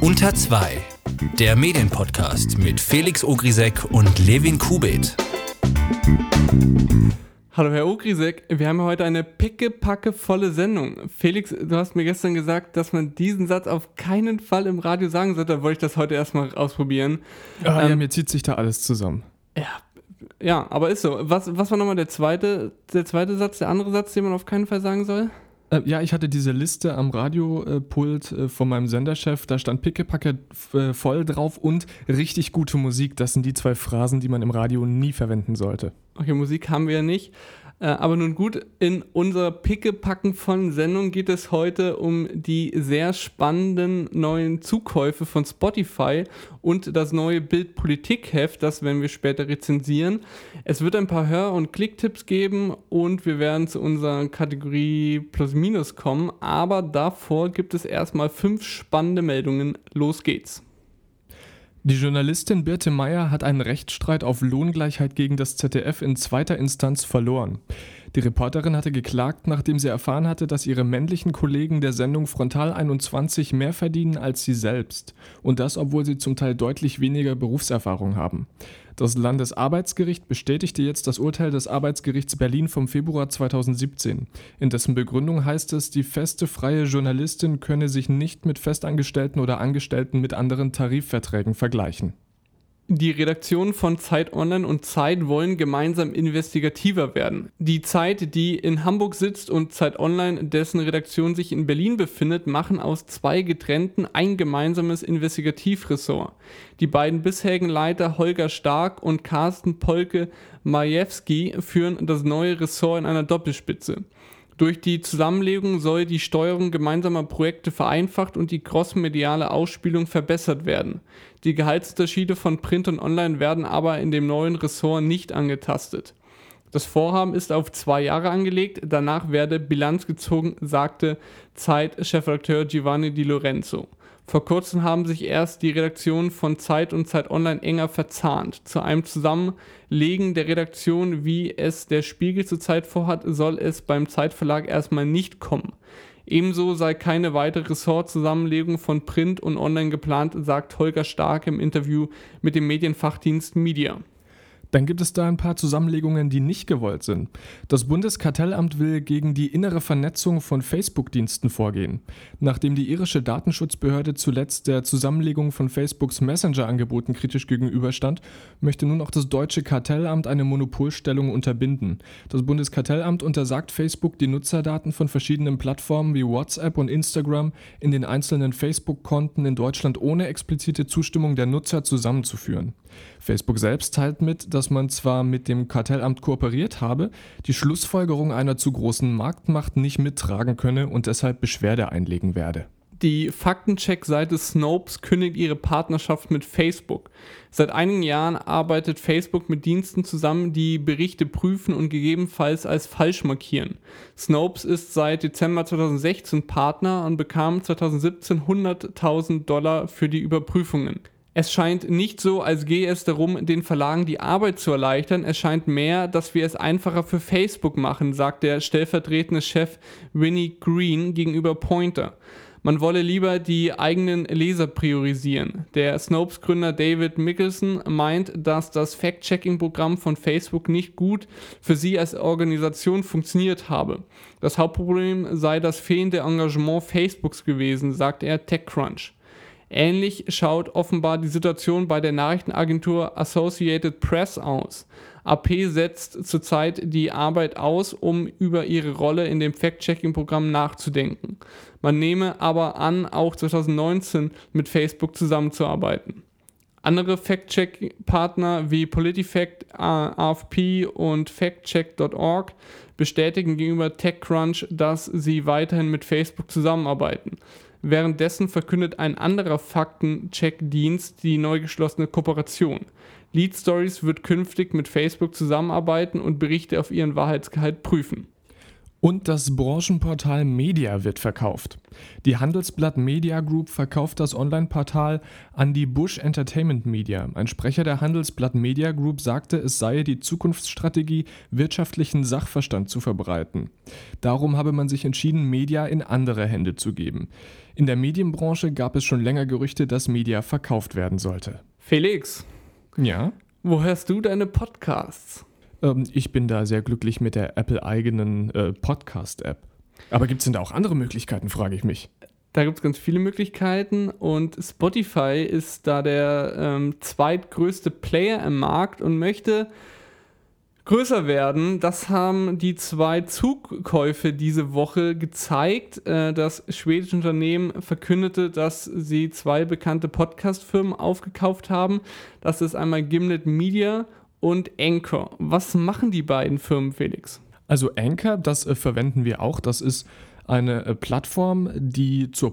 Unter 2, der Medienpodcast mit Felix Ogrisek und Levin Kubit. Hallo Herr Ogrisek, wir haben heute eine pickepacke volle Sendung. Felix, du hast mir gestern gesagt, dass man diesen Satz auf keinen Fall im Radio sagen sollte, da wollte ich das heute erstmal ausprobieren. Ah, ähm, ja, mir zieht sich da alles zusammen. Ja, ja, aber ist so. Was, was war nochmal der zweite, der zweite Satz, der andere Satz, den man auf keinen Fall sagen soll? Äh, ja, ich hatte diese Liste am Radiopult äh, von meinem Senderchef, da stand Pickepacke äh, voll drauf und richtig gute Musik. Das sind die zwei Phrasen, die man im Radio nie verwenden sollte. Okay, Musik haben wir ja nicht. Äh, aber nun gut, in unserer Pickepacken von Sendung geht es heute um die sehr spannenden neuen Zukäufe von Spotify und das neue Bildpolitik-Heft, das werden wir später rezensieren. Es wird ein paar Hör- und Klicktipps geben und wir werden zu unserer Kategorie Plus-Minus kommen, aber davor gibt es erstmal fünf spannende Meldungen. Los geht's. Die Journalistin Birte Meyer hat einen Rechtsstreit auf Lohngleichheit gegen das ZDF in zweiter Instanz verloren. Die Reporterin hatte geklagt, nachdem sie erfahren hatte, dass ihre männlichen Kollegen der Sendung Frontal 21 mehr verdienen als sie selbst. Und das, obwohl sie zum Teil deutlich weniger Berufserfahrung haben. Das Landesarbeitsgericht bestätigte jetzt das Urteil des Arbeitsgerichts Berlin vom Februar 2017. In dessen Begründung heißt es, die feste freie Journalistin könne sich nicht mit Festangestellten oder Angestellten mit anderen Tarifverträgen vergleichen. Die Redaktionen von Zeit Online und Zeit wollen gemeinsam investigativer werden. Die Zeit, die in Hamburg sitzt und Zeit Online, dessen Redaktion sich in Berlin befindet, machen aus zwei getrennten ein gemeinsames Investigativressort. Die beiden bisherigen Leiter Holger Stark und Carsten Polke Majewski führen das neue Ressort in einer Doppelspitze. Durch die Zusammenlegung soll die Steuerung gemeinsamer Projekte vereinfacht und die crossmediale Ausspielung verbessert werden. Die Gehaltsunterschiede von Print und Online werden aber in dem neuen Ressort nicht angetastet. Das Vorhaben ist auf zwei Jahre angelegt, danach werde Bilanz gezogen, sagte Zeit-Chefredakteur Giovanni Di Lorenzo. Vor kurzem haben sich erst die Redaktionen von Zeit und Zeit Online enger verzahnt. Zu einem Zusammenlegen der Redaktion, wie es der Spiegel zurzeit vorhat, soll es beim Zeitverlag erstmal nicht kommen. Ebenso sei keine weitere Ressortzusammenlegung von Print und Online geplant, sagt Holger Stark im Interview mit dem Medienfachdienst Media. Dann gibt es da ein paar Zusammenlegungen, die nicht gewollt sind. Das Bundeskartellamt will gegen die innere Vernetzung von Facebook-Diensten vorgehen. Nachdem die irische Datenschutzbehörde zuletzt der Zusammenlegung von Facebooks Messenger-Angeboten kritisch gegenüberstand, möchte nun auch das deutsche Kartellamt eine Monopolstellung unterbinden. Das Bundeskartellamt untersagt Facebook, die Nutzerdaten von verschiedenen Plattformen wie WhatsApp und Instagram in den einzelnen Facebook-Konten in Deutschland ohne explizite Zustimmung der Nutzer zusammenzuführen. Facebook selbst teilt mit, dass man zwar mit dem Kartellamt kooperiert habe, die Schlussfolgerung einer zu großen Marktmacht nicht mittragen könne und deshalb Beschwerde einlegen werde. Die Faktencheck-Seite Snopes kündigt ihre Partnerschaft mit Facebook. Seit einigen Jahren arbeitet Facebook mit Diensten zusammen, die Berichte prüfen und gegebenenfalls als falsch markieren. Snopes ist seit Dezember 2016 Partner und bekam 2017 100.000 Dollar für die Überprüfungen. Es scheint nicht so, als gehe es darum, den Verlagen die Arbeit zu erleichtern. Es scheint mehr, dass wir es einfacher für Facebook machen, sagt der stellvertretende Chef Winnie Green gegenüber Pointer. Man wolle lieber die eigenen Leser priorisieren. Der Snopes-Gründer David Mickelson meint, dass das Fact-Checking-Programm von Facebook nicht gut für sie als Organisation funktioniert habe. Das Hauptproblem sei das fehlende Engagement Facebooks gewesen, sagt er TechCrunch. Ähnlich schaut offenbar die Situation bei der Nachrichtenagentur Associated Press aus. AP setzt zurzeit die Arbeit aus, um über ihre Rolle in dem Fact-Checking-Programm nachzudenken. Man nehme aber an, auch 2019 mit Facebook zusammenzuarbeiten. Andere Fact-Check-Partner wie PolitiFact, AFP und FactCheck.org bestätigen gegenüber TechCrunch, dass sie weiterhin mit Facebook zusammenarbeiten. Währenddessen verkündet ein anderer Faktencheck-Dienst die neu geschlossene Kooperation. Lead Stories wird künftig mit Facebook zusammenarbeiten und Berichte auf ihren Wahrheitsgehalt prüfen. Und das Branchenportal Media wird verkauft. Die Handelsblatt Media Group verkauft das Online-Portal an die Bush Entertainment Media. Ein Sprecher der Handelsblatt Media Group sagte, es sei die Zukunftsstrategie, wirtschaftlichen Sachverstand zu verbreiten. Darum habe man sich entschieden, Media in andere Hände zu geben. In der Medienbranche gab es schon länger Gerüchte, dass Media verkauft werden sollte. Felix, Ja? wo hörst du deine Podcasts? Ähm, ich bin da sehr glücklich mit der Apple-eigenen äh, Podcast-App. Aber gibt es denn da auch andere Möglichkeiten, frage ich mich. Da gibt es ganz viele Möglichkeiten und Spotify ist da der ähm, zweitgrößte Player im Markt und möchte größer werden. Das haben die zwei Zugkäufe diese Woche gezeigt. Äh, das schwedische Unternehmen verkündete, dass sie zwei bekannte Podcast-Firmen aufgekauft haben. Das ist einmal Gimlet Media und Anchor. Was machen die beiden Firmen, Felix? Also Anchor, das äh, verwenden wir auch. Das ist eine äh, Plattform, die zur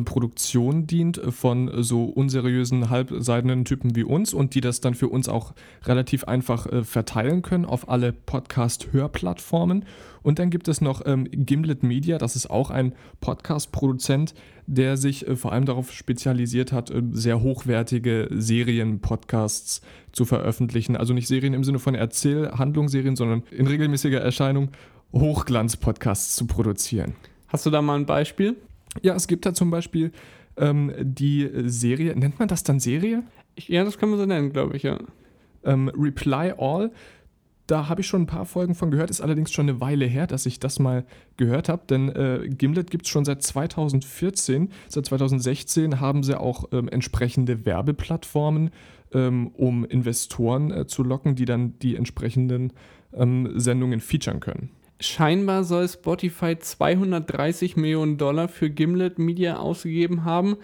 Podcast-Produktion dient äh, von so unseriösen, halbseidenen Typen wie uns und die das dann für uns auch relativ einfach äh, verteilen können auf alle Podcast-Hörplattformen. Und dann gibt es noch ähm, Gimlet Media, das ist auch ein Podcast-Produzent, der sich äh, vor allem darauf spezialisiert hat, äh, sehr hochwertige Serien-Podcasts zu veröffentlichen. Also nicht Serien im Sinne von Erzählhandlungsserien, sondern in regelmäßiger Erscheinung Hochglanz-Podcasts zu produzieren. Hast du da mal ein Beispiel? Ja, es gibt da zum Beispiel ähm, die Serie, nennt man das dann Serie? Ja, das kann man so nennen, glaube ich, ja. Ähm, Reply All. Da habe ich schon ein paar Folgen von gehört, ist allerdings schon eine Weile her, dass ich das mal gehört habe, denn äh, Gimlet gibt es schon seit 2014. Seit 2016 haben sie auch ähm, entsprechende Werbeplattformen, ähm, um Investoren äh, zu locken, die dann die entsprechenden ähm, Sendungen featuren können. Scheinbar soll Spotify 230 Millionen Dollar für Gimlet Media ausgegeben haben.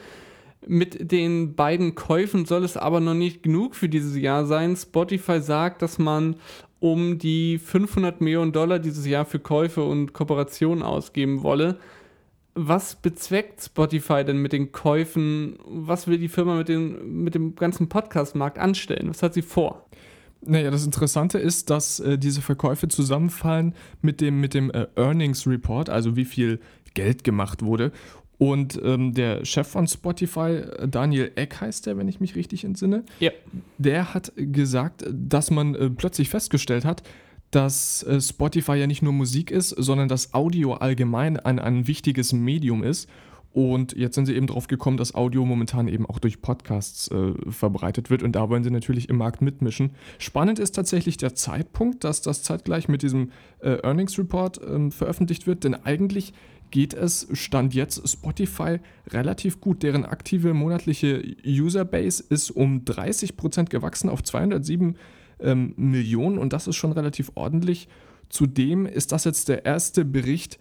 Mit den beiden Käufen soll es aber noch nicht genug für dieses Jahr sein. Spotify sagt, dass man um die 500 Millionen Dollar dieses Jahr für Käufe und Kooperationen ausgeben wolle. Was bezweckt Spotify denn mit den Käufen? Was will die Firma mit, den, mit dem ganzen Podcast-Markt anstellen? Was hat sie vor? Naja, das Interessante ist, dass äh, diese Verkäufe zusammenfallen mit dem, mit dem äh, Earnings Report, also wie viel Geld gemacht wurde. Und ähm, der Chef von Spotify, äh, Daniel Eck heißt der, wenn ich mich richtig entsinne, Ja. der hat gesagt, dass man äh, plötzlich festgestellt hat, dass äh, Spotify ja nicht nur Musik ist, sondern dass Audio allgemein ein, ein wichtiges Medium ist. Und jetzt sind sie eben drauf gekommen, dass Audio momentan eben auch durch Podcasts äh, verbreitet wird. Und da wollen sie natürlich im Markt mitmischen. Spannend ist tatsächlich der Zeitpunkt, dass das zeitgleich mit diesem äh, Earnings Report ähm, veröffentlicht wird. Denn eigentlich geht es, stand jetzt Spotify relativ gut. Deren aktive monatliche Userbase ist um 30% gewachsen auf 207 ähm, Millionen und das ist schon relativ ordentlich. Zudem ist das jetzt der erste Bericht,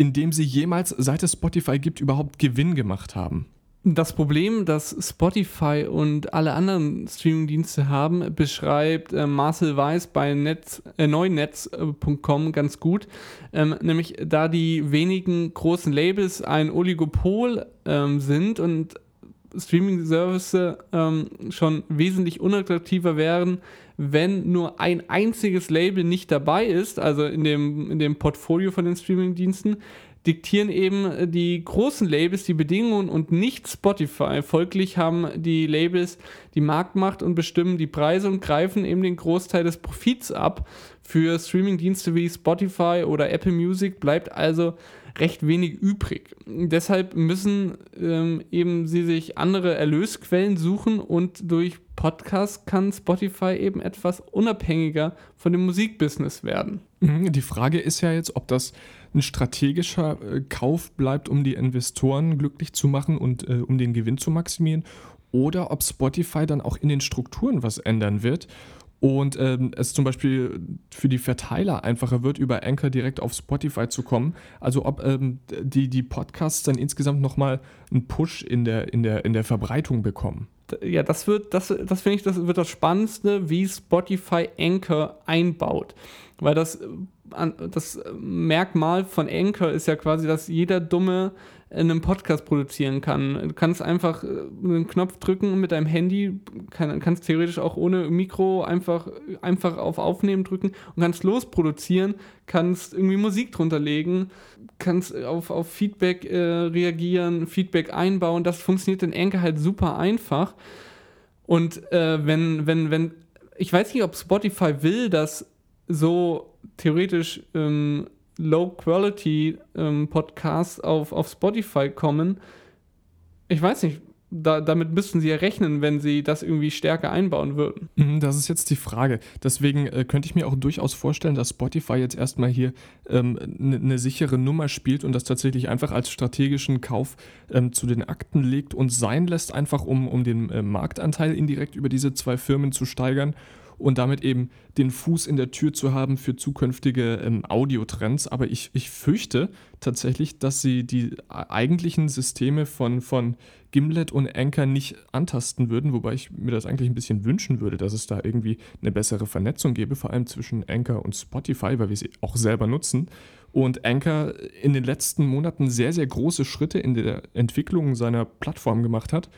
in dem sie jemals, seit es Spotify gibt, überhaupt Gewinn gemacht haben. Das Problem, das Spotify und alle anderen Streamingdienste haben, beschreibt äh, Marcel Weiß bei Netz, äh, neunetz.com ganz gut. Ähm, nämlich, da die wenigen großen Labels ein Oligopol ähm, sind und Streaming-Services ähm, schon wesentlich unattraktiver wären, wenn nur ein einziges Label nicht dabei ist, also in dem, in dem Portfolio von den Streaming-Diensten, diktieren eben die großen Labels die Bedingungen und nicht Spotify. Folglich haben die Labels die Marktmacht und bestimmen die Preise und greifen eben den Großteil des Profits ab. Für Streamingdienste wie Spotify oder Apple Music bleibt also recht wenig übrig. Deshalb müssen ähm, eben sie sich andere Erlösquellen suchen und durch Podcast kann Spotify eben etwas unabhängiger von dem Musikbusiness werden. Mhm, Die Frage ist ja jetzt, ob das ein strategischer äh, Kauf bleibt, um die Investoren glücklich zu machen und äh, um den Gewinn zu maximieren, oder ob Spotify dann auch in den Strukturen was ändern wird und ähm, es zum Beispiel für die Verteiler einfacher wird, über Anchor direkt auf Spotify zu kommen. Also ob ähm, die, die Podcasts dann insgesamt nochmal einen Push in der, in, der, in der Verbreitung bekommen. ja, das wird, das, das finde ich, das wird das Spannendste, wie Spotify Anchor einbaut. Weil das, äh, das Merkmal von Anchor ist ja quasi, dass jeder dumme einen Podcast produzieren kann. Du kannst einfach äh, einen Knopf drücken mit deinem Handy, kann, kannst theoretisch auch ohne Mikro einfach, einfach auf Aufnehmen drücken und kannst losproduzieren, kannst irgendwie Musik drunter legen, kannst auf, auf Feedback äh, reagieren, Feedback einbauen. Das funktioniert in Anchor halt super einfach. Und äh, wenn, wenn, wenn, ich weiß nicht, ob Spotify will, dass so theoretisch ähm, Low-Quality-Podcasts ähm, auf, auf Spotify kommen. Ich weiß nicht, da, damit müssten sie ja rechnen, wenn sie das irgendwie stärker einbauen würden. Mhm, das ist jetzt die Frage. Deswegen äh, könnte ich mir auch durchaus vorstellen, dass Spotify jetzt erstmal hier eine ähm, ne, ne sichere Nummer spielt und das tatsächlich einfach als strategischen Kauf ähm, zu den Akten legt und sein lässt, einfach um, um den äh, Marktanteil indirekt über diese zwei Firmen zu steigern und damit eben den Fuß in der Tür zu haben für zukünftige ähm, Audiotrends. Aber ich, ich fürchte tatsächlich, dass sie die eigentlichen Systeme von, von Gimlet und Anchor nicht antasten würden, wobei ich mir das eigentlich ein bisschen wünschen würde, dass es da irgendwie eine bessere Vernetzung gäbe, vor allem zwischen Anchor und Spotify, weil wir sie auch selber nutzen. Und Anchor in den letzten Monaten sehr, sehr große Schritte in der Entwicklung seiner Plattform gemacht hat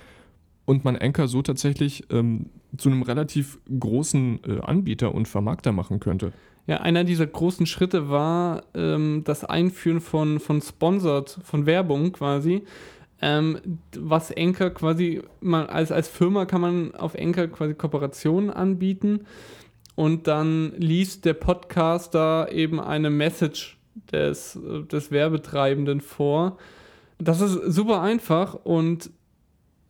und man Anchor so tatsächlich ähm, zu einem relativ großen äh, Anbieter und Vermarkter machen könnte. Ja, einer dieser großen Schritte war ähm, das Einführen von, von Sponsored, von Werbung quasi. Ähm, was Anchor quasi, man, als, als Firma kann man auf Anchor quasi Kooperationen anbieten und dann liest der Podcaster eben eine Message des, des Werbetreibenden vor. Das ist super einfach und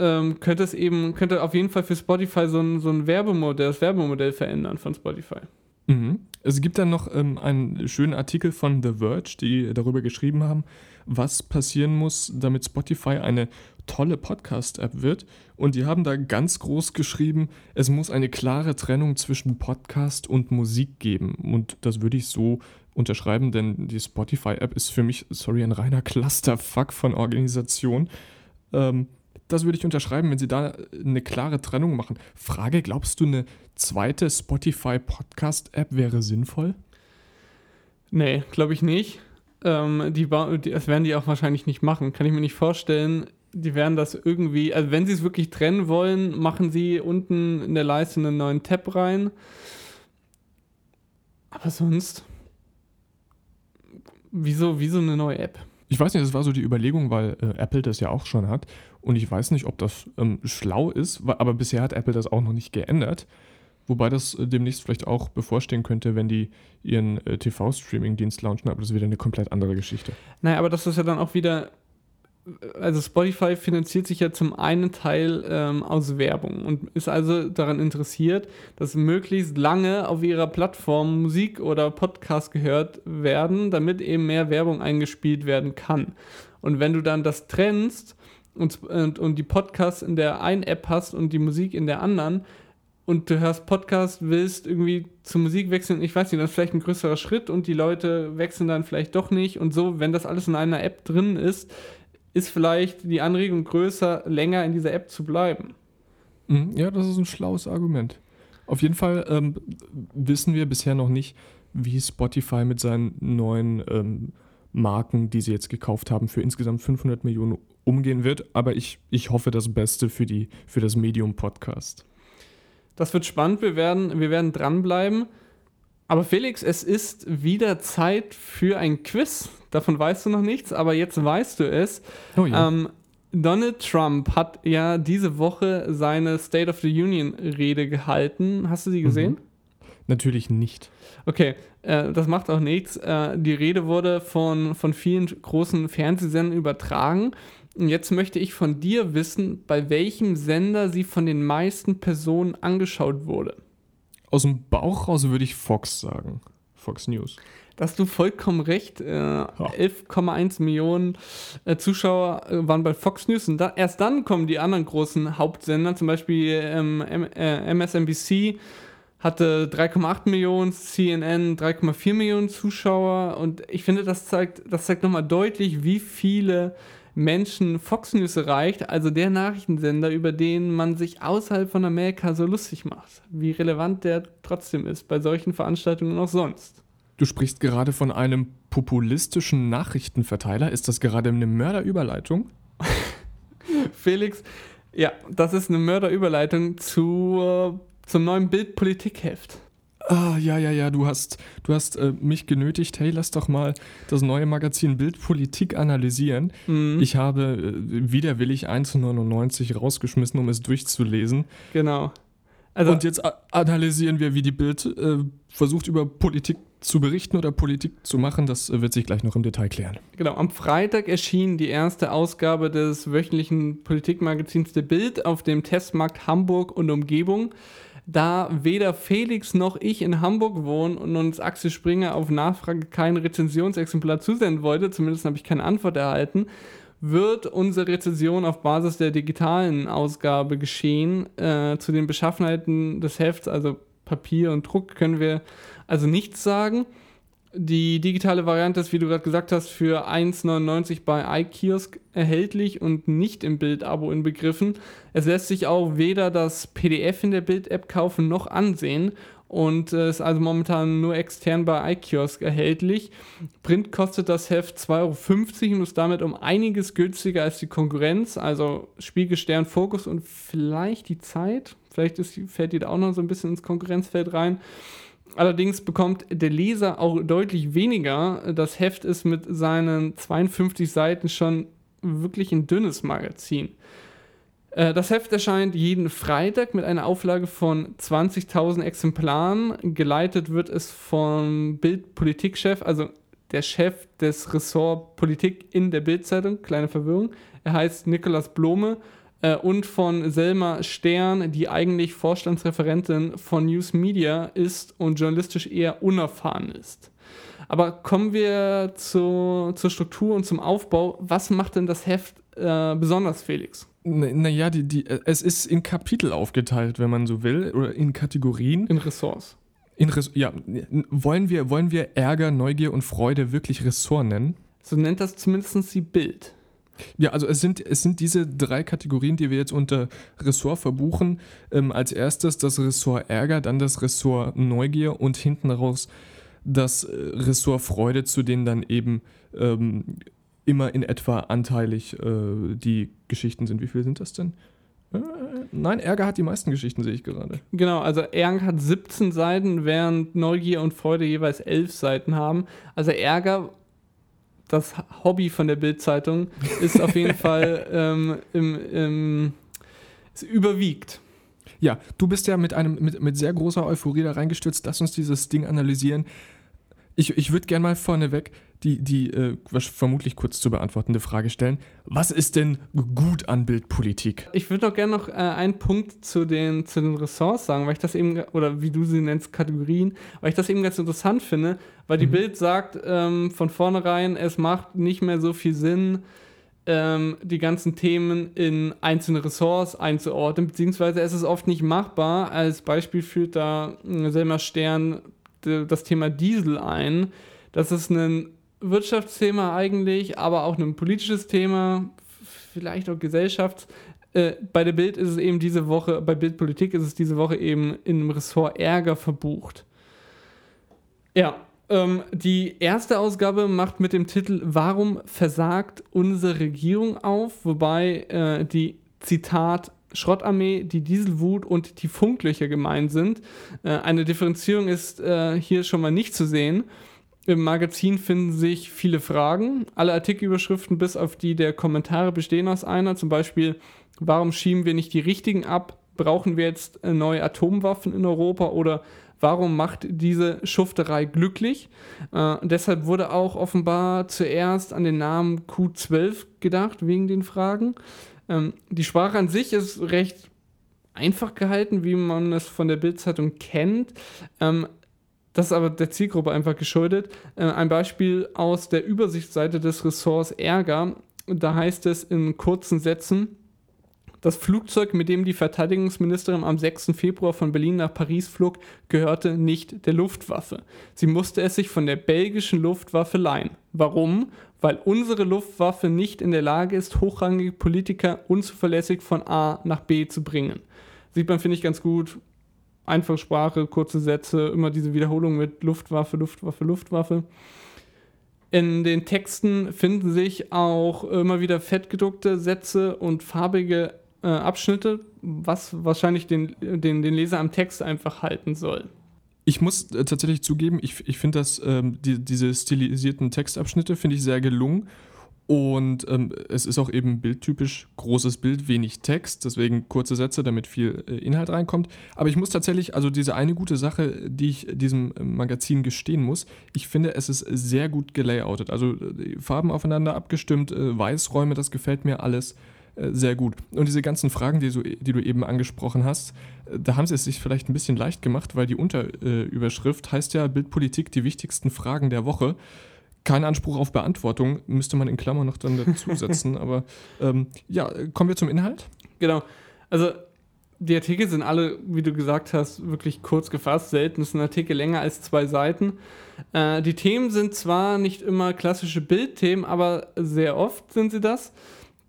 ähm, könnte es eben, könnte auf jeden Fall für Spotify so ein, so ein Werbemodell, das Werbemodell verändern von Spotify. Mhm. Es gibt dann noch ähm, einen schönen Artikel von The Verge, die darüber geschrieben haben, was passieren muss, damit Spotify eine tolle Podcast-App wird. Und die haben da ganz groß geschrieben, es muss eine klare Trennung zwischen Podcast und Musik geben. Und das würde ich so unterschreiben, denn die Spotify-App ist für mich, sorry, ein reiner Clusterfuck von Organisation. Ähm, das würde ich unterschreiben, wenn sie da eine klare Trennung machen. Frage, glaubst du, eine zweite Spotify Podcast-App wäre sinnvoll? Nee, glaube ich nicht. Ähm, die, die, das werden die auch wahrscheinlich nicht machen. Kann ich mir nicht vorstellen. Die werden das irgendwie, also wenn sie es wirklich trennen wollen, machen sie unten in der Leiste einen neuen Tab rein. Aber sonst, wieso, wieso eine neue App? Ich weiß nicht, das war so die Überlegung, weil äh, Apple das ja auch schon hat. Und ich weiß nicht, ob das ähm, schlau ist, aber bisher hat Apple das auch noch nicht geändert. Wobei das äh, demnächst vielleicht auch bevorstehen könnte, wenn die ihren äh, TV-Streaming-Dienst launchen, aber das ist wieder eine komplett andere Geschichte. Naja, aber das ist ja dann auch wieder also Spotify finanziert sich ja zum einen Teil ähm, aus Werbung und ist also daran interessiert, dass möglichst lange auf ihrer Plattform Musik oder Podcast gehört werden, damit eben mehr Werbung eingespielt werden kann. Und wenn du dann das trennst und, und, und die Podcasts in der einen App hast und die Musik in der anderen, und du hörst Podcast, willst irgendwie zur Musik wechseln, ich weiß nicht, das ist vielleicht ein größerer Schritt und die Leute wechseln dann vielleicht doch nicht und so, wenn das alles in einer App drin ist, ist vielleicht die Anregung größer, länger in dieser App zu bleiben. Mhm, ja, das ist ein schlaues Argument. Auf jeden Fall ähm, wissen wir bisher noch nicht, wie Spotify mit seinen neuen ähm, Marken, die sie jetzt gekauft haben, für insgesamt 500 Millionen umgehen wird. Aber ich, ich hoffe das Beste für, die, für das Medium-Podcast. Das wird spannend. Wir werden, wir werden dranbleiben. Aber Felix, es ist wieder Zeit für ein Quiz. Davon weißt du noch nichts, aber jetzt weißt du es. Oh ja. ähm, Donald Trump hat ja diese Woche seine State of the Union Rede gehalten. Hast du sie gesehen? Mhm. Natürlich nicht. Okay, äh, das macht auch nichts. Äh, die Rede wurde von, von vielen großen Fernsehsendern übertragen. Und jetzt möchte ich von dir wissen, bei welchem Sender sie von den meisten Personen angeschaut wurde. Aus dem Bauch raus würde ich Fox sagen. Fox News. Da hast du vollkommen recht. Äh, ja. 11,1 Millionen äh, Zuschauer äh, waren bei Fox News. Und da, erst dann kommen die anderen großen Hauptsender, zum Beispiel ähm, MSNBC hatte 3,8 Millionen, CNN 3,4 Millionen Zuschauer. Und ich finde, das zeigt, das zeigt nochmal deutlich, wie viele Menschen Fox News erreicht, also der Nachrichtensender, über den man sich außerhalb von Amerika so lustig macht. Wie relevant der trotzdem ist bei solchen Veranstaltungen auch sonst. Du sprichst gerade von einem populistischen Nachrichtenverteiler. Ist das gerade eine Mörderüberleitung? Felix, ja, das ist eine Mörderüberleitung zu, zum neuen Bild-Politik-Heft. Ah, ja, ja, ja, du hast, du hast äh, mich genötigt, hey, lass doch mal das neue Magazin Bildpolitik analysieren. Mhm. Ich habe äh, widerwillig 1,99 rausgeschmissen, um es durchzulesen. Genau. Also, Und jetzt analysieren wir, wie die Bild äh, versucht, über Politik zu berichten oder Politik zu machen. Das äh, wird sich gleich noch im Detail klären. Genau, am Freitag erschien die erste Ausgabe des wöchentlichen Politikmagazins Der Bild auf dem Testmarkt Hamburg und Umgebung. Da weder Felix noch ich in Hamburg wohnen und uns Axel Springer auf Nachfrage kein Rezensionsexemplar zusenden wollte, zumindest habe ich keine Antwort erhalten, wird unsere Rezension auf Basis der digitalen Ausgabe geschehen. Äh, zu den Beschaffenheiten des Hefts, also Papier und Druck, können wir also nichts sagen. Die digitale Variante ist, wie du gerade gesagt hast, für 1,99 bei iKiosk erhältlich und nicht im Bild-Abo inbegriffen. Es lässt sich auch weder das PDF in der Bild-App kaufen noch ansehen und äh, ist also momentan nur extern bei iKiosk erhältlich. Print kostet das Heft 2,50 Euro und ist damit um einiges günstiger als die Konkurrenz, also Spiegel, Stern, Fokus und vielleicht die Zeit. Vielleicht ist, fällt die da auch noch so ein bisschen ins Konkurrenzfeld rein. Allerdings bekommt der Leser auch deutlich weniger. Das Heft ist mit seinen 52 Seiten schon wirklich ein dünnes Magazin. Äh, Das Heft erscheint jeden Freitag mit einer Auflage von 20.000 Exemplaren. Geleitet wird es vom Bild-Politikchef, also der Chef des Ressort Politik in der Bildzeitung. Kleine Verwirrung. Er heißt Nikolaus Blome äh, und von Selma Stern, die eigentlich Vorstandsreferentin von News Media ist und journalistisch eher unerfahren ist. Aber kommen wir zu, zur Struktur und zum Aufbau. Was macht denn das Heft äh, besonders, Felix? Naja, die, die, es ist in Kapitel aufgeteilt, wenn man so will, oder in Kategorien. In Ressorts. In Res ja, wollen wir, wollen wir Ärger, Neugier und Freude wirklich Ressort nennen? So nennt das zumindest die Bild. Ja, also es sind, es sind diese drei Kategorien, die wir jetzt unter Ressort verbuchen. Ähm, als erstes das Ressort Ärger, dann das Ressort Neugier und hinten raus das äh, Ressort Freude, zu denen dann eben ähm, immer in etwa anteilig äh, die Geschichten sind. Wie viele sind das denn? Äh, nein, Ärger hat die meisten Geschichten, sehe ich gerade. Genau, also Ärger hat 17 Seiten, während Neugier und Freude jeweils 11 Seiten haben. Also Ärger, das Hobby von der Bild-Zeitung, ist auf jeden Fall ähm, im, im, überwiegt. Ja, du bist ja mit, einem, mit, mit sehr großer Euphorie da reingestürzt. Lass uns dieses Ding analysieren. Ich, ich würde gerne mal vorneweg die, die äh, vermutlich kurz zu beantwortende Frage stellen. Was ist denn gut an Bildpolitik? Ich würde noch gerne noch äh, einen Punkt zu den, zu den Ressorts sagen, weil ich das eben, oder wie du sie nennst, Kategorien, weil ich das eben ganz interessant finde, weil die Mhm. Bild sagt ähm, von vornherein, es macht nicht mehr so viel Sinn, ähm, die ganzen Themen in einzelne Ressorts einzuordnen, beziehungsweise es ist oft nicht machbar. Als Beispiel führt da äh, Selma Stern das Thema Diesel ein. Das ist ein Wirtschaftsthema eigentlich, aber auch ein politisches Thema, vielleicht auch Gesellschafts. Äh, bei der Bild ist es eben diese Woche, bei Bildpolitik ist es diese Woche eben im Ressort Ärger verbucht. Ja, ähm, die erste Ausgabe macht mit dem Titel Warum versagt unsere Regierung auf? Wobei äh, die Zitat Schrottarmee, die Dieselwut und die Funklöcher gemeint sind. Äh, eine Differenzierung ist äh, hier schon mal nicht zu sehen. Im Magazin finden sich viele Fragen. Alle Artikelüberschriften bis auf die der Kommentare bestehen aus einer. Zum Beispiel, warum schieben wir nicht die richtigen ab? Brauchen wir jetzt äh, neue Atomwaffen in Europa? Oder warum macht diese Schufterei glücklich? Äh, deshalb wurde auch offenbar zuerst an den Namen Q12 gedacht, wegen den Fragen. Ähm, die Sprache an sich ist recht einfach gehalten, wie man es von der Bildzeitung kennt. Ähm, das ist aber der Zielgruppe einfach geschuldet. Äh, ein Beispiel aus der Übersichtsseite des Ressorts Ärger. Da heißt es in kurzen Sätzen, das Flugzeug, mit dem die Verteidigungsministerin am 6. Februar von Berlin nach Paris flog, gehörte nicht der Luftwaffe. Sie musste es sich von der belgischen Luftwaffe leihen. Warum? Weil unsere Luftwaffe nicht in der Lage ist, hochrangige Politiker unzuverlässig von A nach B zu bringen. Sieht man, finde ich, ganz gut. Einfache Sprache, kurze Sätze, immer diese Wiederholung mit Luftwaffe, Luftwaffe, Luftwaffe. In den Texten finden sich auch immer wieder fettgedruckte Sätze und farbige äh, Abschnitte, was wahrscheinlich den, den, den Leser am Text einfach halten soll. Ich muss äh, tatsächlich zugeben, ich, ich finde das, ähm, die, diese stilisierten Textabschnitte finde ich sehr gelungen. Und ähm, es ist auch eben bildtypisch großes Bild, wenig Text, deswegen kurze Sätze, damit viel äh, Inhalt reinkommt. Aber ich muss tatsächlich, also diese eine gute Sache, die ich diesem äh, Magazin gestehen muss, ich finde, es ist sehr gut gelayoutet. Also äh, Farben aufeinander abgestimmt, äh, Weißräume, das gefällt mir alles. Äh, sehr gut. Und diese ganzen Fragen, die, so, die du eben angesprochen hast, äh, da haben sie es sich vielleicht ein bisschen leicht gemacht, weil die Unterüberschrift heißt ja Bildpolitik, die wichtigsten Fragen der Woche. Kein Anspruch auf Beantwortung, müsste man in Klammern noch dann dazusetzen. aber ähm, ja, kommen wir zum Inhalt. Genau. Also die Artikel sind alle, wie du gesagt hast, wirklich kurz gefasst. Selten ist ein Artikel länger als zwei Seiten. Äh, die Themen sind zwar nicht immer klassische Bildthemen, aber sehr oft sind sie das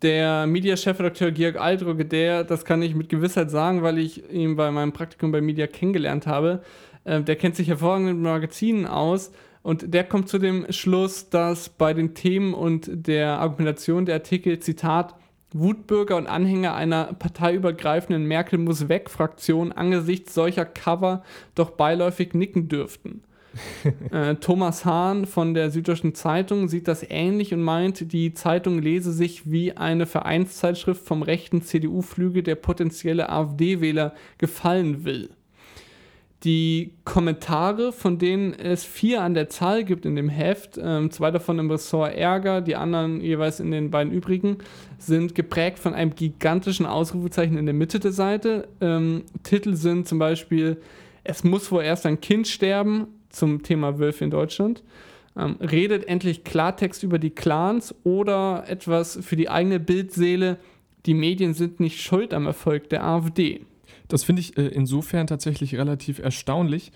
der Media-Chefredakteur Georg Aldrogge, der, das kann ich mit Gewissheit sagen, weil ich ihn bei meinem Praktikum bei Media kennengelernt habe, äh, der kennt sich hervorragend mit Magazinen aus und der kommt zu dem Schluss, dass bei den Themen und der Argumentation der Artikel, Zitat, Wutbürger und Anhänger einer parteiübergreifenden Merkel muss weg Fraktion angesichts solcher Cover doch beiläufig nicken dürften. Äh, Thomas Hahn von der Süddeutschen Zeitung sieht das ähnlich und meint, die Zeitung lese sich wie eine Vereinszeitschrift vom rechten CDU-Flügel, der potenzielle AfD-Wähler gefallen will. Die Kommentare, von denen es vier an der Zahl gibt in dem Heft, ähm, zwei davon im Ressort Ärger, die anderen jeweils in den beiden übrigen, sind geprägt von einem gigantischen Ausrufezeichen in der Mitte der Seite. Ähm, Titel sind zum Beispiel Es muss vorerst ein Kind sterben, zum Thema Wölfe in Deutschland. Ähm, redet endlich Klartext über die Clans oder etwas für die eigene Bildseele. Die Medien sind nicht schuld am Erfolg der AfD. Das finde ich äh, insofern tatsächlich relativ erstaunlich,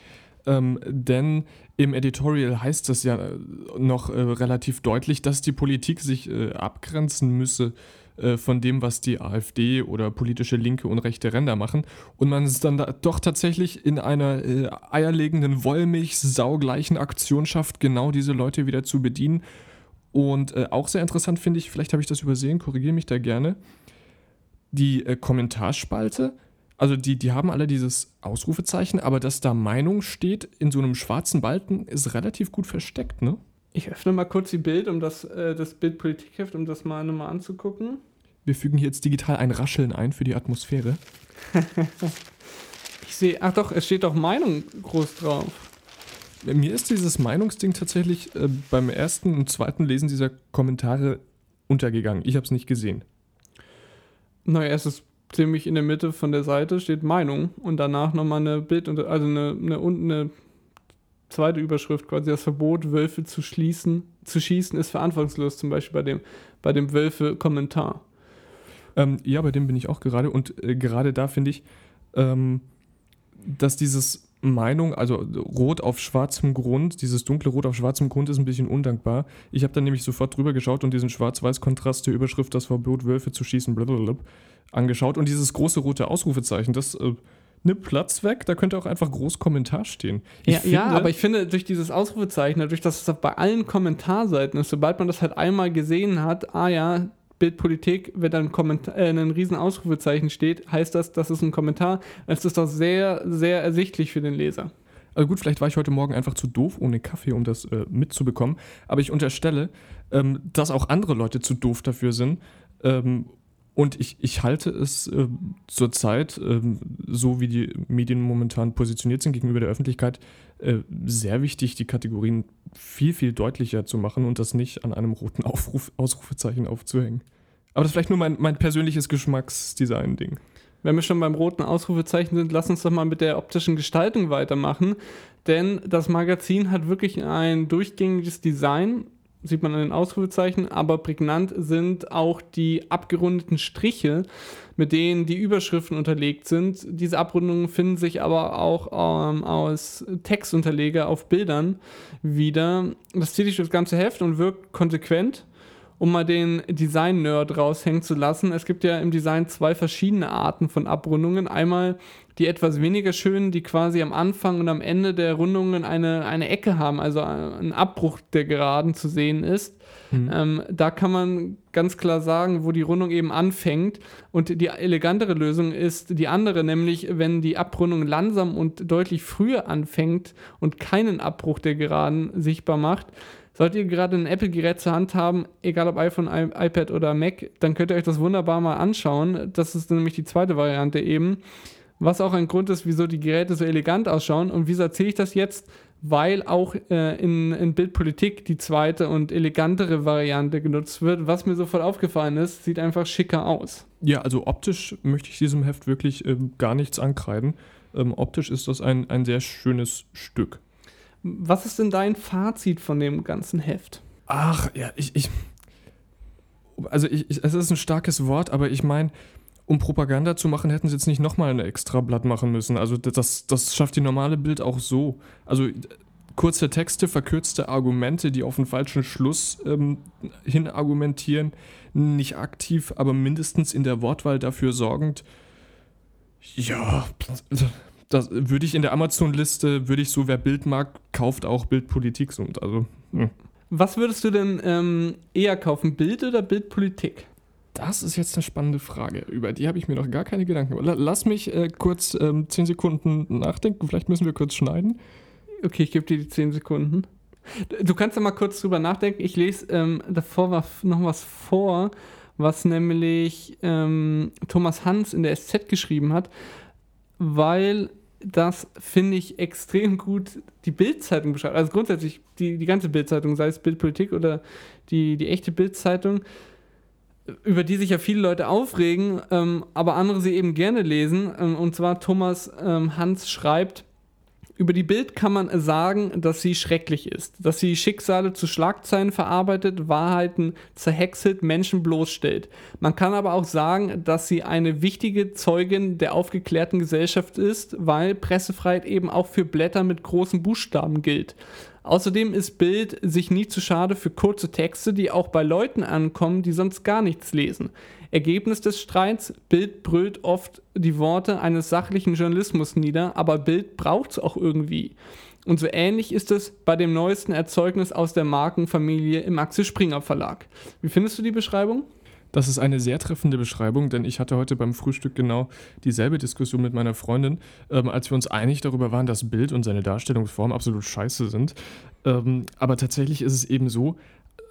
ähm, denn im Editorial heißt es ja äh, noch äh, relativ deutlich, dass die Politik sich äh, abgrenzen müsse äh, von dem, was die AfD oder politische linke und rechte Ränder machen. Und man es dann da doch tatsächlich in einer äh, eierlegenden Wollmilch-saugleichen Aktion schafft, genau diese Leute wieder zu bedienen. Und äh, auch sehr interessant finde ich, vielleicht habe ich das übersehen, korrigiere mich da gerne, die äh, Kommentarspalte. Also die, die haben alle dieses Ausrufezeichen, aber dass da Meinung steht in so einem schwarzen Balken, ist relativ gut versteckt, ne? Ich öffne mal kurz die Bild, um das, äh, das Bild Politikheft, um das mal nochmal anzugucken. Wir fügen hier jetzt digital ein Rascheln ein für die Atmosphäre. ich sehe, ach doch, es steht auch Meinung groß drauf. Mir ist dieses Meinungsding tatsächlich äh, beim ersten und zweiten Lesen dieser Kommentare untergegangen. Ich habe es nicht gesehen. Naja, es ist ziemlich in der Mitte von der Seite steht Meinung und danach nochmal eine Bild, also eine, eine, eine zweite Überschrift quasi das Verbot, Wölfe zu schließen, zu schießen, ist verantwortungslos, zum Beispiel bei dem, bei dem Wölfe-Kommentar. Ähm, ja, bei dem bin ich auch gerade und äh, gerade da finde ich, ähm, dass dieses Meinung, also rot auf schwarzem Grund, dieses dunkle Rot auf schwarzem Grund ist ein bisschen undankbar. Ich habe dann nämlich sofort drüber geschaut und diesen Schwarz-Weiß-Kontrast der Überschrift, das Verbot, Wölfe zu schießen, blablabla, angeschaut und dieses große rote Ausrufezeichen, das äh, nimmt Platz weg, da könnte auch einfach groß Kommentar stehen. Ja, finde, ja, aber ich finde, durch dieses Ausrufezeichen, durch das es bei allen Kommentarseiten ist, sobald man das halt einmal gesehen hat, ah ja, Bildpolitik, wenn dann Kommentar, äh, ein riesen Ausrufezeichen steht, heißt das, das ist ein Kommentar. Es ist doch sehr, sehr ersichtlich für den Leser. Also gut, vielleicht war ich heute Morgen einfach zu doof ohne Kaffee, um das äh, mitzubekommen. Aber ich unterstelle, ähm, dass auch andere Leute zu doof dafür sind. Ähm, und ich, ich halte es äh, zurzeit, äh, so wie die Medien momentan positioniert sind gegenüber der Öffentlichkeit, äh, sehr wichtig, die Kategorien viel, viel deutlicher zu machen und das nicht an einem roten Aufruf, Ausrufezeichen aufzuhängen. Aber das ist vielleicht nur mein, mein persönliches Geschmacksdesign-Ding. Wenn wir schon beim roten Ausrufezeichen sind, lass uns doch mal mit der optischen Gestaltung weitermachen. Denn das Magazin hat wirklich ein durchgängiges Design sieht man an den Ausrufezeichen, aber prägnant sind auch die abgerundeten Striche, mit denen die Überschriften unterlegt sind. Diese Abrundungen finden sich aber auch ähm, aus Textunterleger auf Bildern wieder. Das zieht sich das ganze Heft und wirkt konsequent. um mal den Design-Nerd raushängen zu lassen. Es gibt ja im Design zwei verschiedene Arten von Abrundungen. Einmal die etwas weniger schönen, die quasi am Anfang und am Ende der Rundungen eine, eine Ecke haben, also ein Abbruch der Geraden zu sehen ist. Mhm. Ähm, da kann man ganz klar sagen, wo die Rundung eben anfängt. Und die elegantere Lösung ist die andere, nämlich wenn die Abrundung langsam und deutlich früher anfängt und keinen Abbruch der Geraden sichtbar macht. Solltet ihr gerade ein Apple-Gerät zur Hand haben, egal ob iPhone, iPad oder Mac, dann könnt ihr euch das wunderbar mal anschauen. Das ist nämlich die zweite Variante eben. Was auch ein Grund ist, wieso die Geräte so elegant ausschauen. Und wieso erzähle ich das jetzt? Weil auch äh, in, in Bildpolitik die zweite und elegantere Variante genutzt wird. Was mir sofort aufgefallen ist, sieht einfach schicker aus. Ja, also optisch möchte ich diesem Heft wirklich äh, gar nichts ankreiden. Ähm, optisch ist das ein, ein sehr schönes Stück. Was ist denn dein Fazit von dem ganzen Heft? Ach, ja, ich. ich also, ich, ich, es ist ein starkes Wort, aber ich meine, um Propaganda zu machen, hätten sie jetzt nicht nochmal ein extra Blatt machen müssen. Also das, das schafft die normale Bild auch so. Also kurze Texte, verkürzte Argumente, die auf einen falschen Schluss ähm, hin argumentieren, nicht aktiv, aber mindestens in der Wortwahl dafür sorgend. Ja, das würde ich in der Amazon-Liste, würde ich so, wer Bild mag, kauft auch Bildpolitik. Also, hm. Was würdest du denn ähm, eher kaufen, Bild oder Bildpolitik? Das ist jetzt eine spannende Frage. Über die habe ich mir noch gar keine Gedanken gemacht. Lass mich äh, kurz ähm, 10 Sekunden nachdenken. Vielleicht müssen wir kurz schneiden. Okay, ich gebe dir die 10 Sekunden. Du kannst ja mal kurz drüber nachdenken. Ich lese ähm, davor war noch was vor, was nämlich ähm, Thomas Hans in der SZ geschrieben hat, weil das finde ich extrem gut die Bildzeitung beschreibt. Also grundsätzlich die, die ganze Bildzeitung, sei es Bildpolitik oder die, die echte Bildzeitung über die sich ja viele Leute aufregen, ähm, aber andere sie eben gerne lesen. Ähm, und zwar Thomas ähm, Hans schreibt, über die Bild kann man sagen, dass sie schrecklich ist, dass sie Schicksale zu Schlagzeilen verarbeitet, Wahrheiten zerhäckselt, Menschen bloßstellt. Man kann aber auch sagen, dass sie eine wichtige Zeugin der aufgeklärten Gesellschaft ist, weil Pressefreiheit eben auch für Blätter mit großen Buchstaben gilt. Außerdem ist Bild sich nie zu schade für kurze Texte, die auch bei Leuten ankommen, die sonst gar nichts lesen. Ergebnis des Streits, Bild brüllt oft die Worte eines sachlichen Journalismus nieder, aber Bild braucht es auch irgendwie. Und so ähnlich ist es bei dem neuesten Erzeugnis aus der Markenfamilie im Axel Springer Verlag. Wie findest du die Beschreibung? Das ist eine sehr treffende Beschreibung, denn ich hatte heute beim Frühstück genau dieselbe Diskussion mit meiner Freundin, ähm, als wir uns einig darüber waren, dass Bild und seine Darstellungsform absolut scheiße sind. Ähm, aber tatsächlich ist es eben so,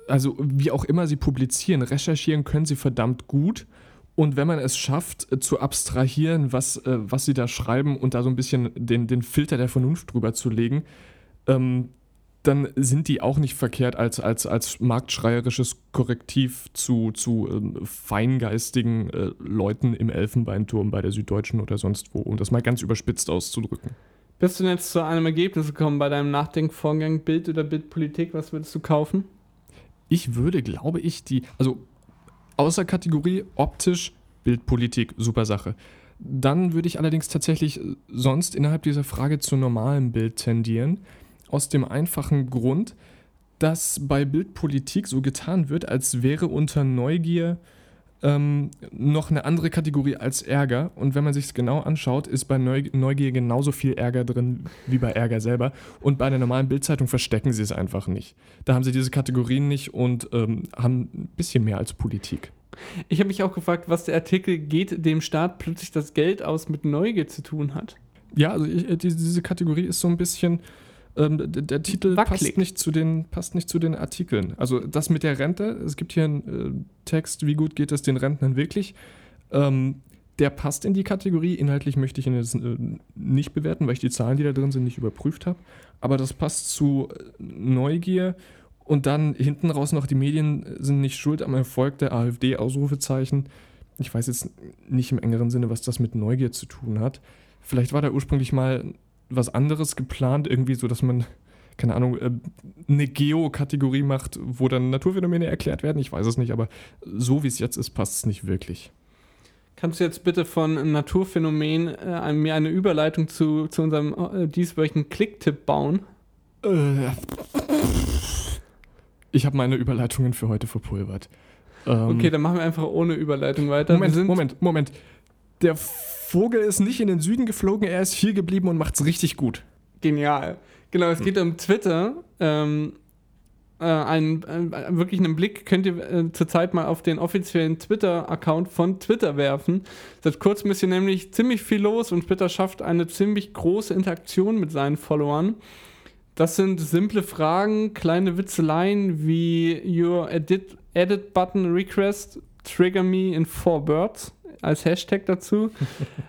also wie auch immer sie publizieren, recherchieren können sie verdammt gut. Und wenn man es schafft, äh, zu abstrahieren, was, äh, was sie da schreiben und da so ein bisschen den, den Filter der Vernunft drüber zu legen, ähm, dann sind die auch nicht verkehrt als, als, als marktschreierisches Korrektiv zu, zu ähm, feingeistigen äh, Leuten im Elfenbeinturm bei der Süddeutschen oder sonst wo, um das mal ganz überspitzt auszudrücken. Bist du denn jetzt zu einem Ergebnis gekommen bei deinem Nachdenkvorgang Bild oder Bildpolitik? Was würdest du kaufen? Ich würde, glaube ich, die, also außer Kategorie optisch Bildpolitik, super Sache. Dann würde ich allerdings tatsächlich sonst innerhalb dieser Frage zu normalem Bild tendieren aus dem einfachen Grund, dass bei Bildpolitik so getan wird, als wäre unter Neugier ähm, noch eine andere Kategorie als Ärger. Und wenn man sich es genau anschaut, ist bei Neugier genauso viel Ärger drin wie bei Ärger selber. Und bei einer normalen Bildzeitung verstecken sie es einfach nicht. Da haben sie diese Kategorien nicht und ähm, haben ein bisschen mehr als Politik. Ich habe mich auch gefragt, was der Artikel geht dem Staat plötzlich das Geld aus mit Neugier zu tun hat. Ja, also ich, diese Kategorie ist so ein bisschen ähm, der, der, Titel passt nicht, zu den, passt nicht zu den Artikeln. Also das mit der Rente, es gibt hier einen äh, Text, wie gut geht es den Rentnern wirklich. Ähm, der passt in die Kategorie. Inhaltlich möchte ich ihn jetzt äh, nicht bewerten, weil ich die Zahlen, die da drin sind, nicht überprüft habe. Aber das passt zu äh, Neugier. Und dann hinten raus noch, die Medien sind nicht schuld am Erfolg der AfD, Ausrufezeichen. Ich weiß jetzt nicht im engeren Sinne, was das mit Neugier zu tun hat. Vielleicht war da ursprünglich mal was anderes geplant, irgendwie so, dass man, keine Ahnung, äh, eine Geo-Kategorie macht, wo dann Naturphänomene erklärt werden. Ich weiß es nicht, aber so wie es jetzt ist, passt es nicht wirklich. Kannst du jetzt bitte von Naturphänomen äh, mir eine Überleitung zu, zu unserem äh, dieswöchigen Klicktipp bauen? Äh, Ich habe meine Überleitungen für heute verpulvert. Ähm, okay, dann machen wir einfach ohne Überleitung weiter. Moment, Moment, Moment. Der Vogel ist nicht in den Süden geflogen, er ist hier geblieben und macht's richtig gut. Genial. Genau, es hm. geht um Twitter. Ähm, äh, einen, äh, wirklich einen Blick könnt ihr äh, zurzeit mal auf den offiziellen Twitter-Account von Twitter werfen. Seit kurzem ist hier nämlich ziemlich viel los und Twitter schafft eine ziemlich große Interaktion mit seinen Followern. Das sind simple Fragen, kleine Witzeleien wie Your Edit, edit Button Request Trigger Me in Four Birds als Hashtag dazu.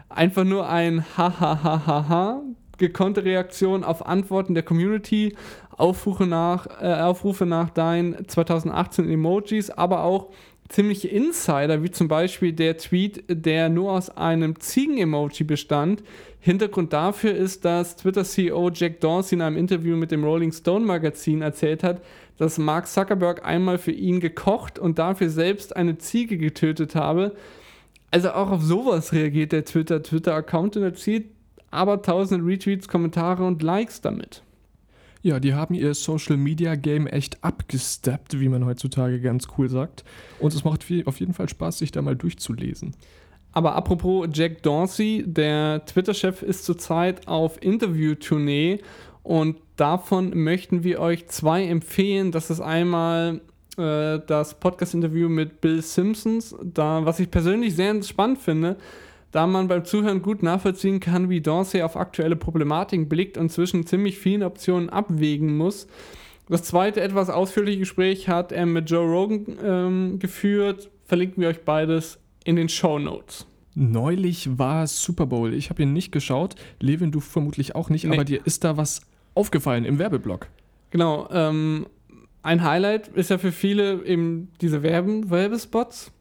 Einfach nur ein Hahaha gekonnte Reaktion auf Antworten der Community, Aufrufe nach, äh, Aufrufe nach deinen 2018 Emojis, aber auch ziemliche Insider, wie zum Beispiel der Tweet, der nur aus einem Ziegen-Emoji bestand. Hintergrund dafür ist, dass Twitter-CEO Jack Dorsey in einem Interview mit dem Rolling Stone Magazin erzählt hat, dass Mark Zuckerberg einmal für ihn gekocht und dafür selbst eine Ziege getötet habe. Also auch auf sowas reagiert der Twitter-Twitter-Account und erzielt aber tausende Retweets, Kommentare und Likes damit. Ja, die haben ihr Social Media Game echt abgesteppt, wie man heutzutage ganz cool sagt. Und es macht viel, auf jeden Fall Spaß, sich da mal durchzulesen. Aber apropos Jack Dorsey, der Twitter-Chef ist zurzeit auf Interview-Tournee und davon möchten wir euch zwei empfehlen. Das ist einmal äh, das Podcast-Interview mit Bill Simpsons, da, was ich persönlich sehr spannend finde, da man beim Zuhören gut nachvollziehen kann, wie Dorsey auf aktuelle Problematiken blickt und zwischen ziemlich vielen Optionen abwägen muss. Das zweite, etwas ausführliche Gespräch hat er mit Joe Rogan ähm, geführt. Verlinken wir euch beides in den Show Notes. Neulich war Super Bowl. Ich habe ihn nicht geschaut. Levin, du vermutlich auch nicht, nee. aber dir ist da was aufgefallen im Werbeblock. Genau. Ähm, ein Highlight ist ja für viele eben diese Werben Werbespots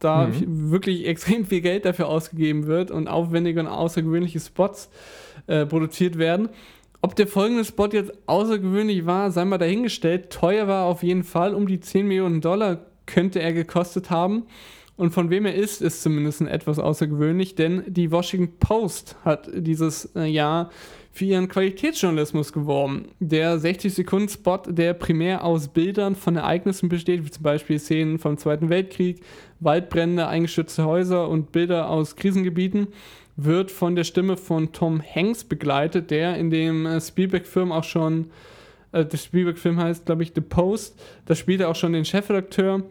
da mhm. wirklich extrem viel Geld dafür ausgegeben wird und aufwendige und außergewöhnliche Spots äh, produziert werden. Ob der folgende Spot jetzt außergewöhnlich war, sei mal dahingestellt. Teuer war auf jeden Fall, um die 10 Millionen Dollar könnte er gekostet haben. Und von wem er ist, ist zumindest etwas außergewöhnlich, denn die Washington Post hat dieses äh, Jahr für ihren Qualitätsjournalismus geworben. Der 60-Sekunden-Spot, der primär aus Bildern von Ereignissen besteht, wie zum Beispiel Szenen vom Zweiten Weltkrieg, Waldbrände, eingestürzte Häuser und Bilder aus Krisengebieten, wird von der Stimme von Tom Hanks begleitet, der in dem äh, Spielberg-Film auch schon, äh, der Spielberg-Film heißt, glaube ich, The Post, da spielt er auch schon den Chefredakteur,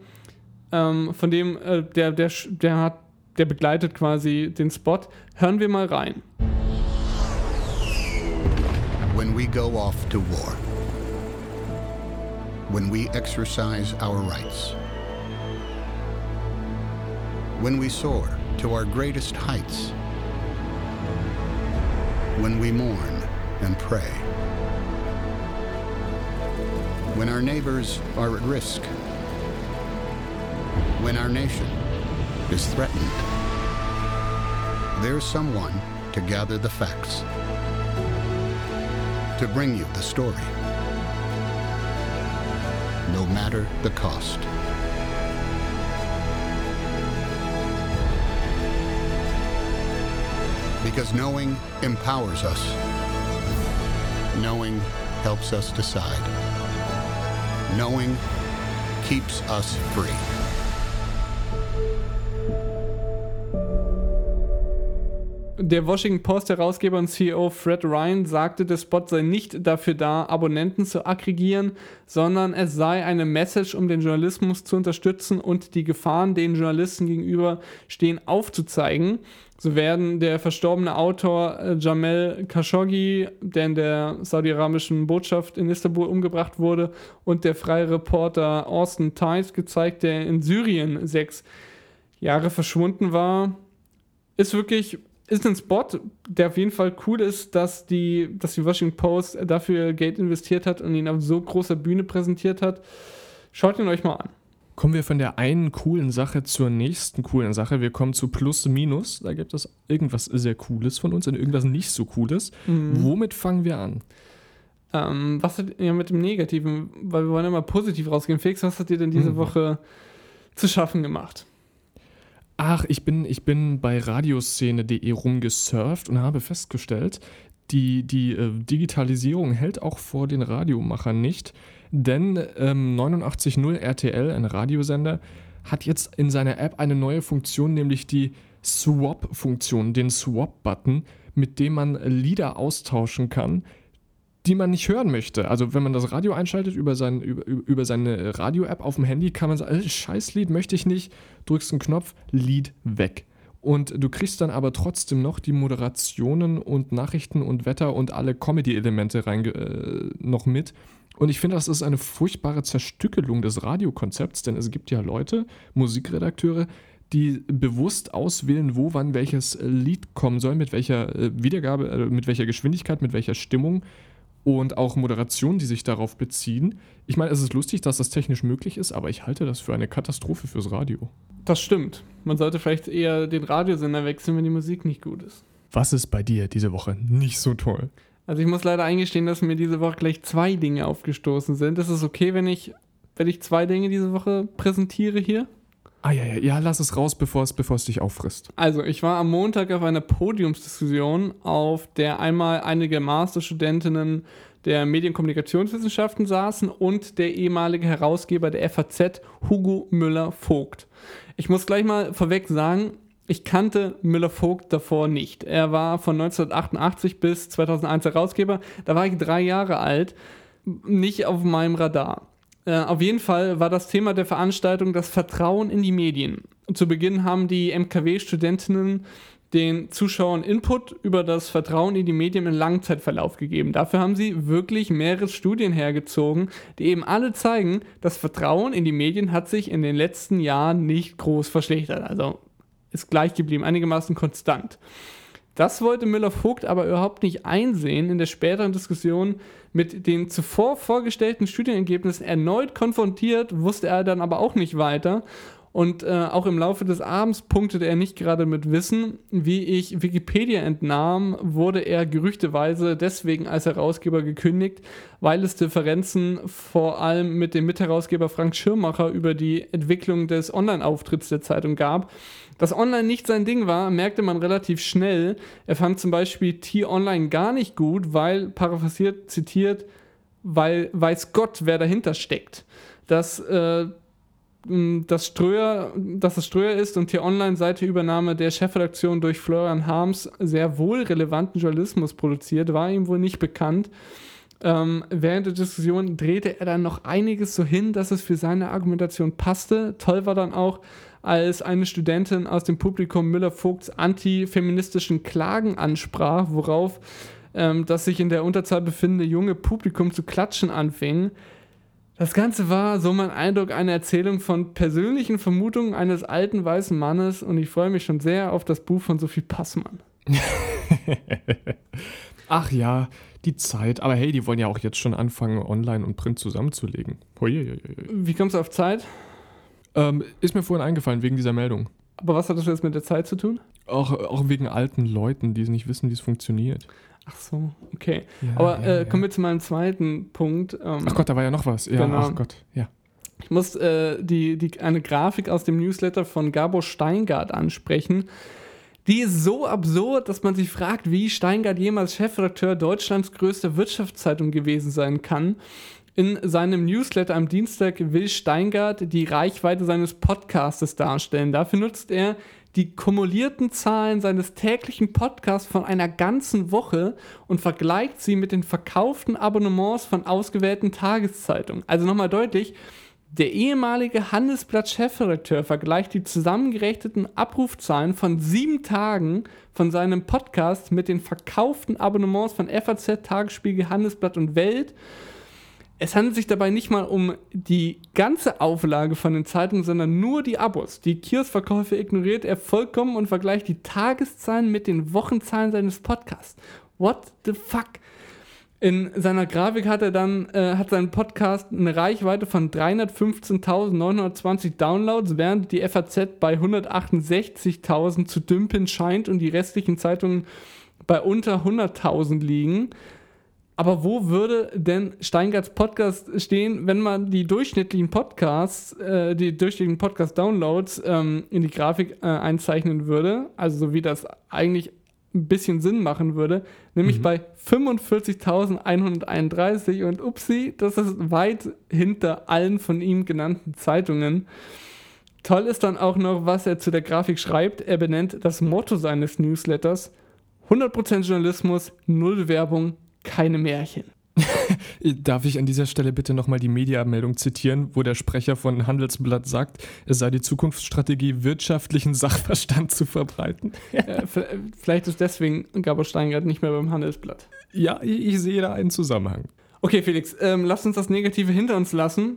ähm, von dem, äh, der, der, der hat, der begleitet quasi den Spot. Hören wir mal rein. When we go off to war, when we exercise our rights, when we soar to our greatest heights, when we mourn and pray, when our neighbors are at risk, when our nation is threatened, there's someone to gather the facts to bring you the story, no matter the cost. Because knowing empowers us. Knowing helps us decide. Knowing keeps us free. Der Washington Post-Herausgeber und CEO Fred Ryan sagte, der Spot sei nicht dafür da, Abonnenten zu aggregieren, sondern es sei eine Message, um den Journalismus zu unterstützen und die Gefahren, denen Journalisten gegenüber stehen, aufzuzeigen. So werden der verstorbene Autor äh, Jamel Khashoggi, der in der saudi-arabischen Botschaft in Istanbul umgebracht wurde, und der freie Reporter Austin Tice gezeigt, der in Syrien sechs Jahre verschwunden war. Ist wirklich ist ein Spot, der auf jeden Fall cool ist, dass die, dass die Washington Post dafür Geld investiert hat und ihn auf so großer Bühne präsentiert hat. Schaut ihn euch mal an. Kommen wir von der einen coolen Sache zur nächsten coolen Sache. Wir kommen zu Plus Minus. Da gibt es irgendwas sehr Cooles von uns und irgendwas nicht so Cooles. Mhm. Womit fangen wir an? Ähm, was hat ja mit dem Negativen, weil wir wollen ja mal positiv rausgehen. Felix, was hat dir denn diese mhm. Woche zu schaffen gemacht? Ach, ich bin, ich bin bei radioszene.de rumgesurft und habe festgestellt, die, die äh, Digitalisierung hält auch vor den Radiomachern nicht, denn ähm, 89.0 RTL, ein Radiosender, hat jetzt in seiner App eine neue Funktion, nämlich die Swap-Funktion, den Swap-Button, mit dem man Lieder austauschen kann, die man nicht hören möchte. Also wenn man das Radio einschaltet über, sein, über, über seine Radio-App auf dem Handy, kann man sagen, äh, Scheißlied möchte ich nicht, drückst einen Knopf, Lied weg. Und du kriegst dann aber trotzdem noch die Moderationen und Nachrichten und Wetter und alle Comedy-Elemente äh, noch mit. Und ich finde, das ist eine furchtbare Zerstückelung des Radiokonzepts, denn es gibt ja Leute, Musikredakteure, die bewusst auswählen, wo wann welches Lied kommen soll, mit welcher äh, Wiedergabe, äh, mit welcher Geschwindigkeit, mit welcher Stimmung und auch Moderationen, die sich darauf beziehen. Ich meine, es ist lustig, dass das technisch möglich ist, aber ich halte das für eine Katastrophe fürs Radio. Das stimmt. Man sollte vielleicht eher den Radiosender wechseln, wenn die Musik nicht gut ist. Was ist bei dir diese Woche nicht so toll? Also ich muss leider eingestehen, dass mir diese Woche gleich zwei Dinge aufgestoßen sind. Ist es okay, wenn ich, wenn ich zwei Dinge diese Woche präsentiere hier? Ah ja, ja, ja, lass es raus, bevor es, bevor es dich auffrisst. Also, ich war am Montag auf einer Podiumsdiskussion, auf der einmal einige Masterstudentinnen der Medienkommunikationswissenschaften saßen und der ehemalige Herausgeber der FAZ, Hugo Müller-Vogt. Ich muss gleich mal vorweg sagen, ich kannte Müller-Vogt davor nicht. Er war von 1988 bis 2001 Herausgeber. Da war ich drei Jahre alt, nicht auf meinem Radar. Äh, auf jeden Fall war das Thema der Veranstaltung das Vertrauen in die Medien. Zu Beginn haben die MKW-Studentinnen den Zuschauern Input über das Vertrauen in die Medien im Langzeitverlauf gegeben. Dafür haben sie wirklich mehrere Studien hergezogen, die eben alle zeigen, das Vertrauen in die Medien hat sich in den letzten Jahren nicht groß verschlechtert. Also ist gleich geblieben, einigermaßen konstant. Das wollte Müller-Vogt aber überhaupt nicht einsehen. In der späteren Diskussion mit den zuvor vorgestellten Studienergebnissen erneut konfrontiert, wusste er dann aber auch nicht weiter. Und äh, auch im Laufe des Abends punktete er nicht gerade mit Wissen. Wie ich Wikipedia entnahm, wurde er gerüchteweise deswegen als Herausgeber gekündigt, weil es Differenzen vor allem mit dem Mitherausgeber Frank Schirmacher über die Entwicklung des Online-Auftritts der Zeitung gab. Dass Online nicht sein Ding war, merkte man relativ schnell. Er fand zum Beispiel T-Online gar nicht gut, weil, paraphrasiert, zitiert, weil weiß Gott, wer dahinter steckt. Dass, äh, dass, Ströer, dass es Ströer ist und T-Online seit der Übernahme der Chefredaktion durch Florian Harms sehr wohl relevanten Journalismus produziert, war ihm wohl nicht bekannt. Ähm, während der Diskussion drehte er dann noch einiges so hin, dass es für seine Argumentation passte. Toll war dann auch, als eine Studentin aus dem Publikum Müller-Vogts antifeministischen Klagen ansprach, worauf ähm, das sich in der Unterzahl befindende junge Publikum zu klatschen anfing. Das Ganze war, so mein Eindruck, eine Erzählung von persönlichen Vermutungen eines alten weißen Mannes und ich freue mich schon sehr auf das Buch von Sophie Passmann. Ach ja, die Zeit. Aber hey, die wollen ja auch jetzt schon anfangen, online und Print zusammenzulegen. Huiuiui. Wie kommst du auf Zeit? Ähm, ist mir vorhin eingefallen, wegen dieser Meldung. Aber was hat das jetzt mit der Zeit zu tun? Auch, auch wegen alten Leuten, die nicht wissen, wie es funktioniert. Ach so, okay. Ja, Aber ja, äh, kommen wir zu meinem zweiten Punkt. Ähm, ach Gott, da war ja noch was. Ja, genau. ach Gott, ja. Ich muss äh, die, die, eine Grafik aus dem Newsletter von Gabor Steingart ansprechen. Die ist so absurd, dass man sich fragt, wie Steingart jemals Chefredakteur Deutschlands größter Wirtschaftszeitung gewesen sein kann. In seinem Newsletter am Dienstag will Steingart die Reichweite seines Podcastes darstellen. Dafür nutzt er die kumulierten Zahlen seines täglichen Podcasts von einer ganzen Woche und vergleicht sie mit den verkauften Abonnements von ausgewählten Tageszeitungen. Also nochmal deutlich, der ehemalige Handelsblatt-Chefredakteur vergleicht die zusammengerechneten Abrufzahlen von sieben Tagen von seinem Podcast mit den verkauften Abonnements von FAZ, Tagesspiegel, Handelsblatt und Welt es handelt sich dabei nicht mal um die ganze Auflage von den Zeitungen, sondern nur die Abos. Die Kioskverkäufe ignoriert er vollkommen und vergleicht die Tageszahlen mit den Wochenzahlen seines Podcasts. What the fuck? In seiner Grafik hat er dann, äh, hat sein Podcast eine Reichweite von 315.920 Downloads, während die FAZ bei 168.000 zu dümpen scheint und die restlichen Zeitungen bei unter 100.000 liegen. Aber wo würde denn Steingarts Podcast stehen, wenn man die durchschnittlichen Podcasts, äh, die durchschnittlichen Podcast-Downloads ähm, in die Grafik äh, einzeichnen würde? Also so wie das eigentlich ein bisschen Sinn machen würde, nämlich Mhm. bei 45.131 und upsi, das ist weit hinter allen von ihm genannten Zeitungen. Toll ist dann auch noch, was er zu der Grafik schreibt. Er benennt das Motto seines Newsletters 100% Journalismus, null Werbung, keine Märchen. Darf ich an dieser Stelle bitte nochmal die Mediameldung zitieren, wo der Sprecher von Handelsblatt sagt, es sei die Zukunftsstrategie, wirtschaftlichen Sachverstand zu verbreiten? äh, v- vielleicht ist deswegen Gabor Steingart nicht mehr beim Handelsblatt. Ja, ich, ich sehe da einen Zusammenhang. Okay, Felix, ähm, lass uns das Negative hinter uns lassen.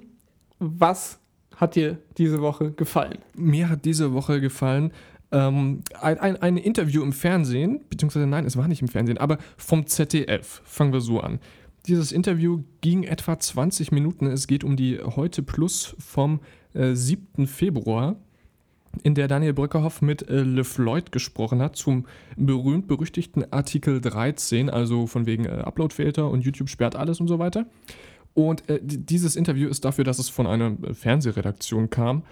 Was hat dir diese Woche gefallen? Mir hat diese Woche gefallen ähm, ein, ein, ein Interview im Fernsehen, beziehungsweise nein, es war nicht im Fernsehen, aber vom ZDF. Fangen wir so an. Dieses Interview ging etwa 20 Minuten. Es geht um die Heute Plus vom äh, 7. Februar, in der Daniel Bröckerhoff mit äh, Le Floyd gesprochen hat zum berühmt-berüchtigten Artikel 13, also von wegen äh, Uploadfilter und YouTube sperrt alles und so weiter. Und äh, dieses Interview ist dafür, dass es von einer äh, Fernsehredaktion kam,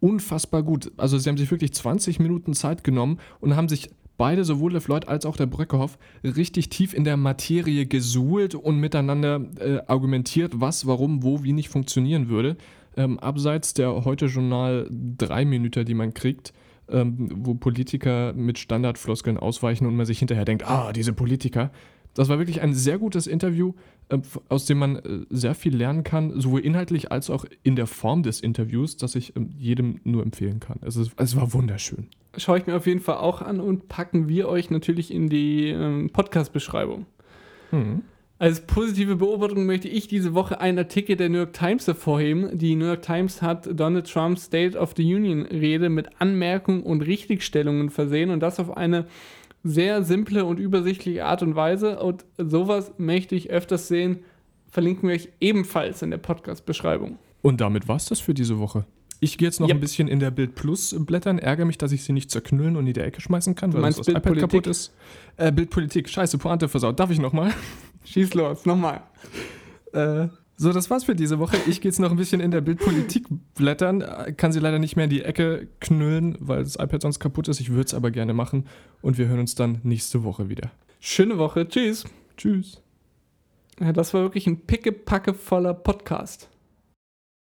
unfassbar gut. Also sie haben sich wirklich 20 Minuten Zeit genommen und haben sich beide, sowohl der Floyd als auch der Bröckerhoff, richtig tief in der Materie gesuhlt und miteinander äh, argumentiert, was, warum, wo, wie nicht funktionieren würde. Ähm, abseits der Heute-Journal drei Minuten, die man kriegt, ähm, wo Politiker mit Standardfloskeln ausweichen und man sich hinterher denkt, ah, diese Politiker. Das war wirklich ein sehr gutes Interview, aus dem man äh, sehr viel lernen kann, sowohl inhaltlich als auch in der Form des Interviews, das ich ähm, jedem nur empfehlen kann. Es, ist, es war wunderschön. Schaue ich mir auf jeden Fall auch an und packen wir euch natürlich in die ähm, Podcast-Beschreibung. Mhm. Als positive Beobachtung möchte ich diese Woche einen Artikel der New York Times hervorheben. Die New York Times hat Donald Trumps State of the Union Rede mit Anmerkungen und Richtigstellungen versehen und das auf eine sehr simple und übersichtliche Art und Weise. Und sowas möchte ich öfters sehen. Verlinken wir euch ebenfalls in der Podcast-Beschreibung. Und damit war es das für diese Woche. Ich gehe jetzt noch Yep. ein bisschen in der Bild Plus blättern, ärgere mich, dass ich sie nicht zerknüllen und in die Ecke schmeißen kann, weil das iPad Bildpolitik? kaputt ist. Äh, Bildpolitik, scheiße, Pointe versaut. Darf ich nochmal? Schieß los, nochmal. Äh, so, das war's für diese Woche. Ich gehe jetzt noch ein bisschen in der Bildpolitik blättern. Kann sie leider nicht mehr in die Ecke knüllen, weil das iPad sonst kaputt ist. Ich würde es aber gerne machen. Und wir hören uns dann nächste Woche wieder. Schöne Woche. Tschüss. Tschüss. Ja, das war wirklich ein pickepacke voller Podcast.